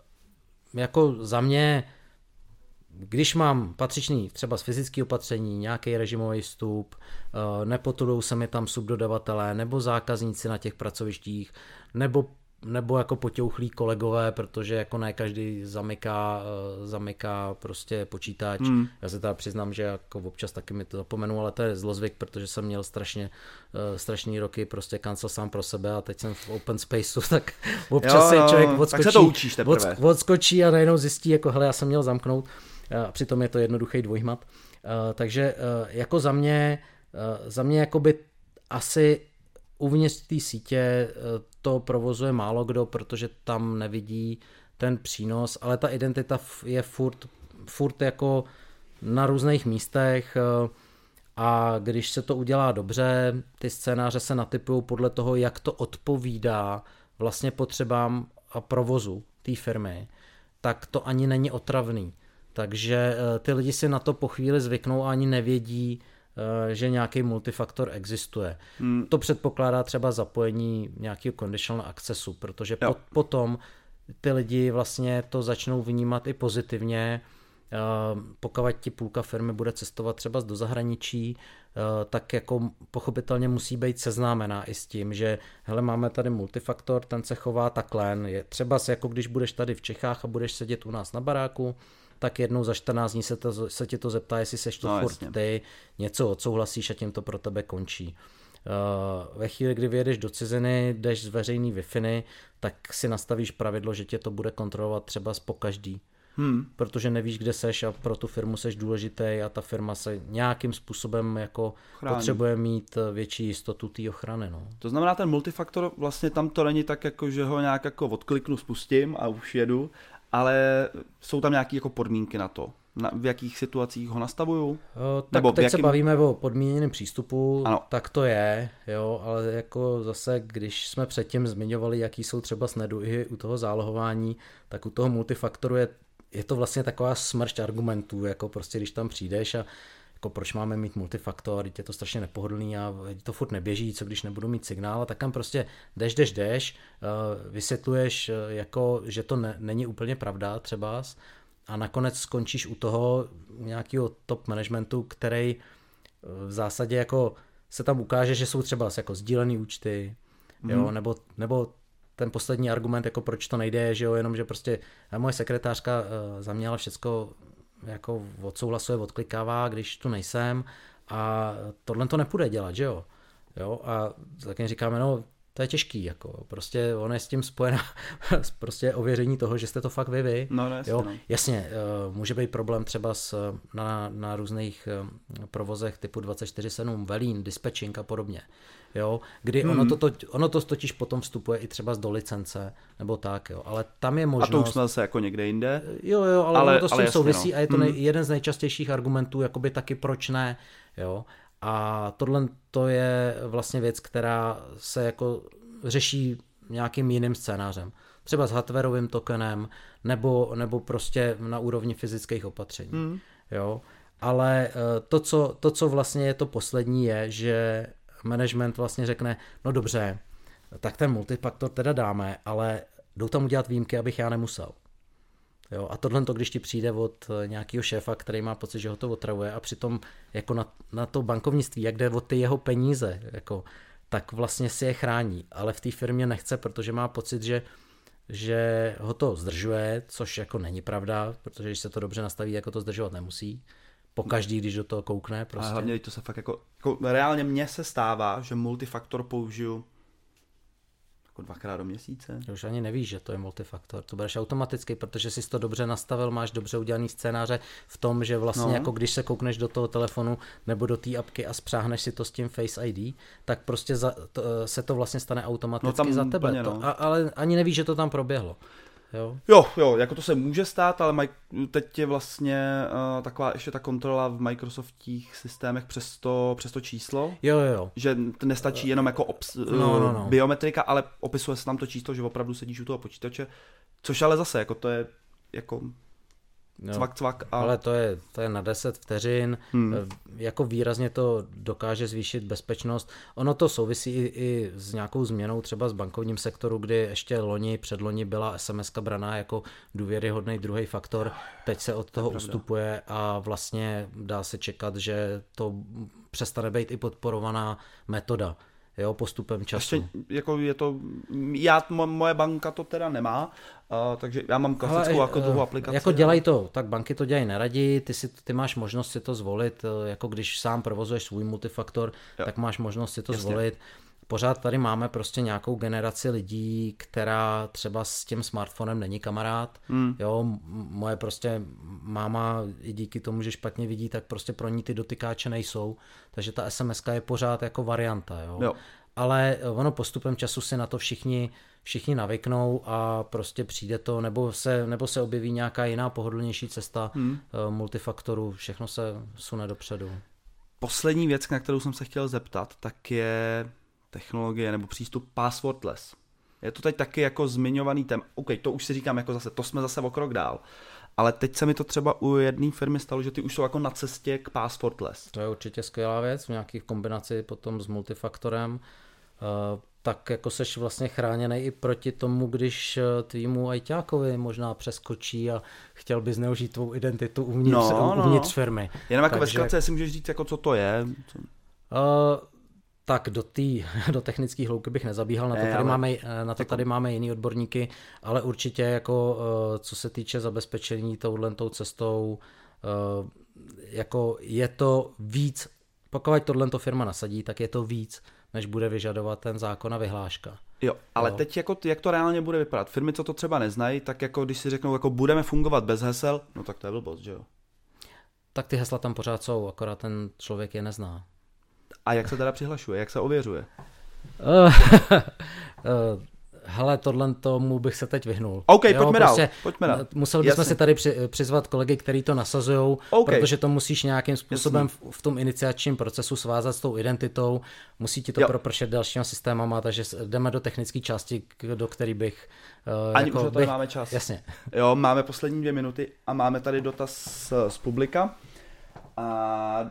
jako za mě, když mám patřičný třeba z fyzického opatření, nějaký režimový vstup, uh, nepotudou se mi tam subdodavatelé nebo zákazníci na těch pracovištích, nebo nebo jako potěuchlí kolegové, protože jako ne každý zamyká, eh, zamyká prostě počítač. Hmm. Já se teda přiznám, že jako občas taky mi to zapomenu, ale to je zlozvyk, protože jsem měl strašně uh, strašný roky prostě kancel sám pro sebe a teď jsem v open spaceu, tak občas jo, se člověk odskočí, tak se to učíš teprve. odskočí a najednou zjistí, jako hele, já jsem měl zamknout a přitom je to jednoduchý dvojhmat. Takže jako za mě, za mě jakoby asi uvnitř té sítě to provozuje málo kdo, protože tam nevidí ten přínos, ale ta identita je furt, furt jako na různých místech eh, a když se to udělá dobře, ty scénáře se natypují podle toho, jak to odpovídá vlastně potřebám a provozu té firmy, tak to ani není otravný. Takže eh, ty lidi si na to po chvíli zvyknou a ani nevědí, že nějaký multifaktor existuje. Hmm. To předpokládá třeba zapojení nějakého conditional accessu, protože po, potom ty lidi vlastně to začnou vnímat i pozitivně. Eh, pokud ti půlka firmy bude cestovat třeba do zahraničí, eh, tak jako pochopitelně musí být seznámená i s tím, že hele, máme tady multifaktor, ten se chová takhle. Je třeba jako když budeš tady v Čechách a budeš sedět u nás na baráku, tak jednou za 14 dní se, to, se tě to zeptá, jestli seš to no, furt jasně. ty, něco odsouhlasíš a tím to pro tebe končí. Uh, ve chvíli, kdy vyjedeš do ciziny, jdeš z veřejný wi tak si nastavíš pravidlo, že tě to bude kontrolovat třeba po každý. Hmm. Protože nevíš, kde seš a pro tu firmu seš důležitý a ta firma se nějakým způsobem jako Chrání. potřebuje mít větší jistotu té ochrany. No. To znamená, ten multifaktor vlastně tam to není tak, jako, že ho nějak jako odkliknu, spustím a už jedu, ale jsou tam nějaké jako podmínky na to. Na, v jakých situacích ho nastavují? tak Nebo teď jakým... se bavíme o podmíněném přístupu, ano. tak to je, jo, ale jako zase, když jsme předtím zmiňovali, jaký jsou třeba sneduhy u toho zálohování, tak u toho multifaktoru je, je to vlastně taková smršť argumentů, jako prostě když tam přijdeš a jako proč máme mít multifaktor, je to strašně nepohodlný a to furt neběží, co když nebudu mít signál, tak tam prostě jdeš, jdeš, jdeš, eh, vysvětluješ, eh, jako, že to ne, není úplně pravda třeba a nakonec skončíš u toho nějakého top managementu, který eh, v zásadě jako se tam ukáže, že jsou třeba jako sdílený účty, mm. jo, mhm. nebo, nebo ten poslední argument, jako proč to nejde, že jo, jenom, že prostě moje sekretářka uh, zaměla všecko jako odsouhlasuje, odklikává, když tu nejsem a tohle to nepůjde dělat, že jo? jo? A tak jim říkáme, no to je těžký, jako prostě ono je s tím spojená prostě ověření toho, že jste to fakt vy, vy. No, no, jasně, jo? no. jasně, uh, může být problém třeba s, na, na různých uh, provozech typu 24-7, Velín, dispatching a podobně jo, kdy hmm. ono, to, to, ono to totiž potom vstupuje i třeba do licence, nebo tak, jo, ale tam je možnost... A to už jsme se jako někde jinde. Jo, jo, ale, ale ono to s tím jasně, souvisí no. a je to hmm. nej, jeden z nejčastějších argumentů, jakoby taky proč ne, jo, a tohle to je vlastně věc, která se jako řeší nějakým jiným scénářem. Třeba s hardwareovým tokenem, nebo, nebo prostě na úrovni fyzických opatření. Hmm. Jo? Ale eh, to co, to, co vlastně je to poslední, je, že management vlastně řekne, no dobře, tak ten multifaktor teda dáme, ale jdou tam udělat výjimky, abych já nemusel. Jo, a tohle to, když ti přijde od nějakého šéfa, který má pocit, že ho to otravuje a přitom jako na, na to bankovnictví, jak jde o ty jeho peníze, jako, tak vlastně si je chrání, ale v té firmě nechce, protože má pocit, že že ho to zdržuje, což jako není pravda, protože když se to dobře nastaví, jako to zdržovat nemusí po každý, když do toho koukne. Prostě. A hlavně to se fakt jako, jako, reálně mně se stává, že multifaktor použiju jako dvakrát do měsíce. Už ani nevíš, že to je multifaktor. To bereš automaticky, protože jsi to dobře nastavil, máš dobře udělaný scénáře v tom, že vlastně no. jako když se koukneš do toho telefonu nebo do té apky a spřáhneš si to s tím Face ID, tak prostě za, to, se to vlastně stane automaticky no tam za tebe. Plně, no. to, a, ale ani nevíš, že to tam proběhlo. Jo? jo, jo, jako to se může stát, ale teď je vlastně uh, taková ještě ta kontrola v Microsoftích systémech přes to, přes to číslo. Jo, jo. Že nestačí jenom jako obs- no, no, no. biometrika, ale opisuje se tam to číslo, že opravdu sedíš u toho počítače, což ale zase, jako to je jako no. cvak, cvak. A... Ale to je, to je na 10 vteřin, hmm. jako výrazně to dokáže zvýšit bezpečnost. Ono to souvisí i, i s nějakou změnou třeba s bankovním sektoru, kdy ještě loni, předloni byla SMS braná jako důvěryhodný druhý faktor. Teď se od toho to ustupuje a vlastně dá se čekat, že to přestane být i podporovaná metoda jo, postupem času. Ještě, jako je to, já, moje banka to teda nemá, uh, takže já mám klasickou Ale, jako tu aplikaci. Jako dělají to, tak banky to dělají neradi, ty, si, ty máš možnost si to zvolit, eh, jako když sám provozuješ svůj multifaktor, jo. tak máš možnost si to Jasně. zvolit. Pořád tady máme prostě nějakou generaci lidí, která třeba s tím smartfonem není kamarád. Hmm. Jo, moje prostě máma i díky tomu, že špatně vidí, tak prostě pro ní ty dotykáče nejsou. Takže ta SMS je pořád jako varianta. Jo. jo. Ale ono postupem času si na to všichni všichni navyknou a prostě přijde to, nebo se, nebo se objeví nějaká jiná pohodlnější cesta hmm. Eh, multifaktoru, všechno se sune dopředu. Poslední věc, na kterou jsem se chtěl zeptat, tak je technologie nebo přístup passwordless. Je to teď taky jako zmiňovaný tém. OK, to už si říkám jako zase, to jsme zase o krok dál. Ale teď se mi to třeba u jedné firmy stalo, že ty už jsou jako na cestě k passwordless. To je určitě skvělá věc, v nějakých kombinaci potom s multifaktorem. Uh, tak jako seš vlastně chráněný i proti tomu, když eh, tvýmu ajťákovi možná přeskočí a chtěl by zneužít tvou identitu uvnitř, no, no. uvnitř firmy. Jenom jako Takže... ve zkratce, jestli můžeš říct, jako co to je. Uh, tak do, tý, do technických hloubky bych nezabíhal, na to, tady, ale... máme, eh, na to tady máme jiný odborníky, ale určitě jako eh, co se týče zabezpečení touhle cestou, eh, jako je to víc, pokud tohle firma nasadí, tak je to víc, než bude vyžadovat ten zákon a vyhláška. Jo, ale jo. teď jako, jak to reálně bude vypadat? Firmy, co to třeba neznají, tak jako když si řeknou, jako budeme fungovat bez hesel, no tak to je blbost, že jo? Tak ty hesla tam pořád jsou, akorát ten člověk je nezná. A jak se teda přihlašuje, jak se ověřuje? Hele, tohle tomu bych se teď vyhnul. OK, jo, pojďme prostě dál. Pojďme dál. Museli bychom si tady při, přizvat kolegy, kteří to nasazují, okay. protože to musíš nějakým způsobem v, v tom iniciačním procesu svázat s tou identitou, musí ti to jo. propršet dalšíma systémama, takže jdeme do technické části, do které bych... Uh, Ani jako už bych, máme čas. Jasně. Jo, máme poslední dvě minuty a máme tady dotaz z, z publika. A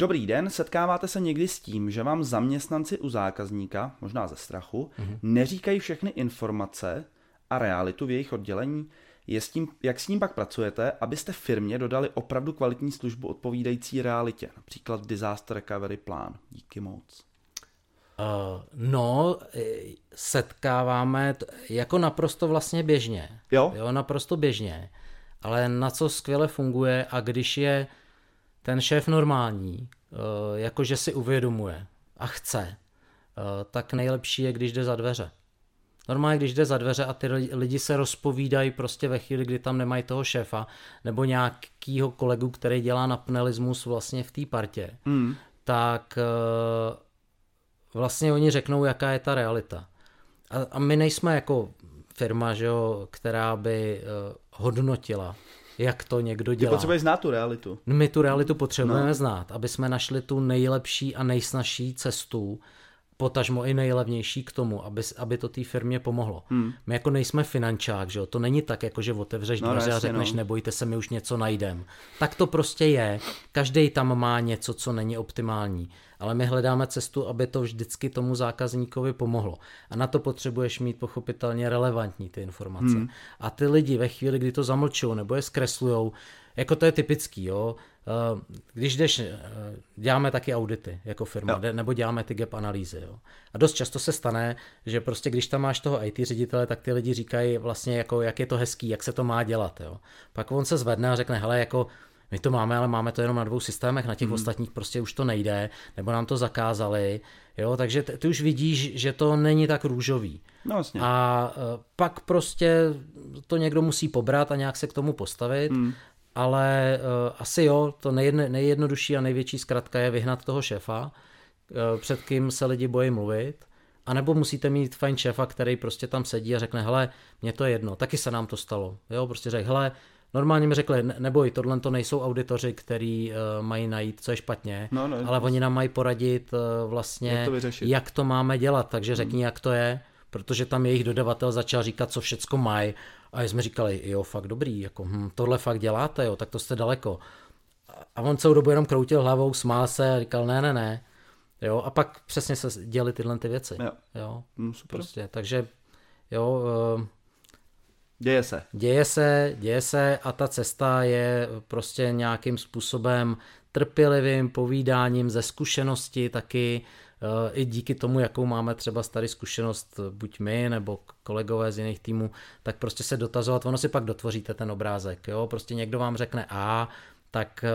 Dobrý den, setkáváte se někdy s tím, že vám zaměstnanci u zákazníka, možná ze strachu, mm-hmm. neříkají všechny informace a realitu v jejich oddělení? Je s tím, jak s ním pak pracujete, abyste firmě dodali opravdu kvalitní službu odpovídající realitě? Například Disaster Recovery Plán. Díky moc. Uh, no, e, setkáváme t- jako naprosto vlastně běžně. Jo? Jo, naprosto běžně. Ale na co skvěle funguje a když je ten šéf normální, eh, jakože si uvědomuje a chce, eh, tak nejlepší je, když jde za dveře. Normálně, když jde za dveře a ty lidi se rozpovídají prostě ve chvíli, kdy tam nemají toho šéfa, nebo nějakýho kolegu, který dělá napnelismus vlastně v té partě, mm. tak eh, vlastně oni řeknou, jaká je ta realita. A, a my nejsme jako firma, že jo, která by hodnotila jak to někdo dělá. Ty potřebuješ znát tu realitu. My tu realitu potřebujeme no. znát, aby jsme našli tu nejlepší a nejsnažší cestu, potažmo i nejlevnější k tomu, aby, aby to té firmě pomohlo. Hmm. My jako nejsme finančák, že jo? to není tak, jako že otevřeš no, dveře a řekneš, no. nebojte se, my už něco najdem. Tak to prostě je. Každý tam má něco, co není optimální ale my hledáme cestu, aby to vždycky tomu zákazníkovi pomohlo. A na to potřebuješ mít pochopitelně relevantní ty informace. Hmm. A ty lidi ve chvíli, kdy to zamlčou nebo je zkreslujou, jako to je typický, jo. Eh, když jdeš, eh, děláme taky audity jako firma, jo. nebo děláme ty gap analýzy, jo. A dost často se stane, že prostě když tam máš toho IT ředitele, tak ty lidi říkají vlastně jako, jak je to hezký, jak se to má dělat, jo. Pak on se zvedne a řekne, hele, jako my to máme, ale máme to jenom na dvou systémech, na těch hmm. ostatních prostě už to nejde, nebo nám to zakázali, jo, takže ty, ty už vidíš, že to není tak růžový. No, vlastně. A uh, pak prostě to někdo musí pobrat a nějak se k tomu postavit, hmm. Ale uh, asi jo, to nejjedno, nejjednodušší a největší zkratka je vyhnat toho šéfa, uh, před kým se lidi bojí mluvit, a nebo musíte mít fajn šéfa, který prostě tam sedí a řekne, hele, mně to je jedno, taky se nám to stalo. Jo, prostě řekl, hele, Normálně mi řekli, neboj, tohle to nejsou auditoři, který uh, mají najít, co je špatně, no, no, ale oni nám mají poradit uh, vlastně, jak to, jak to máme dělat, takže řekni, hmm. jak to je, protože tam jejich dodavatel začal říkat, co všecko mají A jsme říkali, jo, fakt dobrý, jako hm, tohle fakt děláte, jo, tak to jste daleko. A on celou dobu jenom kroutil hlavou, smál se a říkal, ne, ne, ne. Jo, a pak přesně se děly tyhle ty věci. Jo. jo mm, super. Prostě, takže jo, uh, Děje se. Děje se, děje se a ta cesta je prostě nějakým způsobem trpělivým povídáním ze zkušenosti taky, i díky tomu, jakou máme třeba starý zkušenost, buď my nebo kolegové z jiných týmů, tak prostě se dotazovat, ono si pak dotvoříte ten obrázek, jo, prostě někdo vám řekne A, tak eh,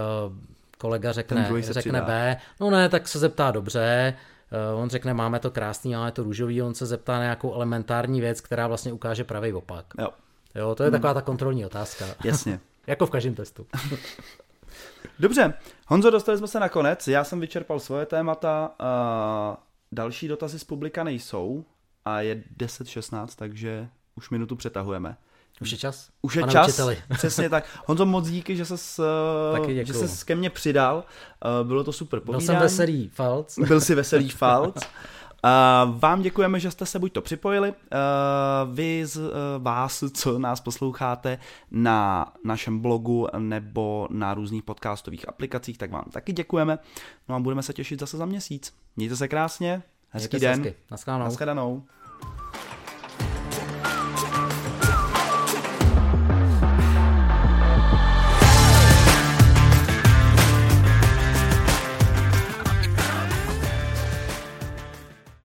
kolega řekne, řekne B, no ne, tak se zeptá dobře, eh, on řekne, máme to krásný, máme to růžový, on se zeptá na nějakou elementární věc, která vlastně ukáže pravý opak. Jo. Jo, to je hmm. taková ta kontrolní otázka. Jasně. jako v každém testu. Dobře, Honzo, dostali jsme se na konec. Já jsem vyčerpal svoje témata. A další dotazy z publika nejsou a je 10.16, takže už minutu přetahujeme. Už je čas? Už je Pane čas, učiteli. přesně tak. Honzo, moc díky, že ses, že ses ke mně přidal. Bylo to super povídání. Byl jsem veselý falc. Byl si veselý falc. Vám děkujeme, že jste se buď to připojili, vy z uh, vás, co nás posloucháte na našem blogu nebo na různých podcastových aplikacích, tak vám taky děkujeme. No a budeme se těšit zase za měsíc. Mějte se krásně, hezký Mějte den. Naschledanou. Naschledanou.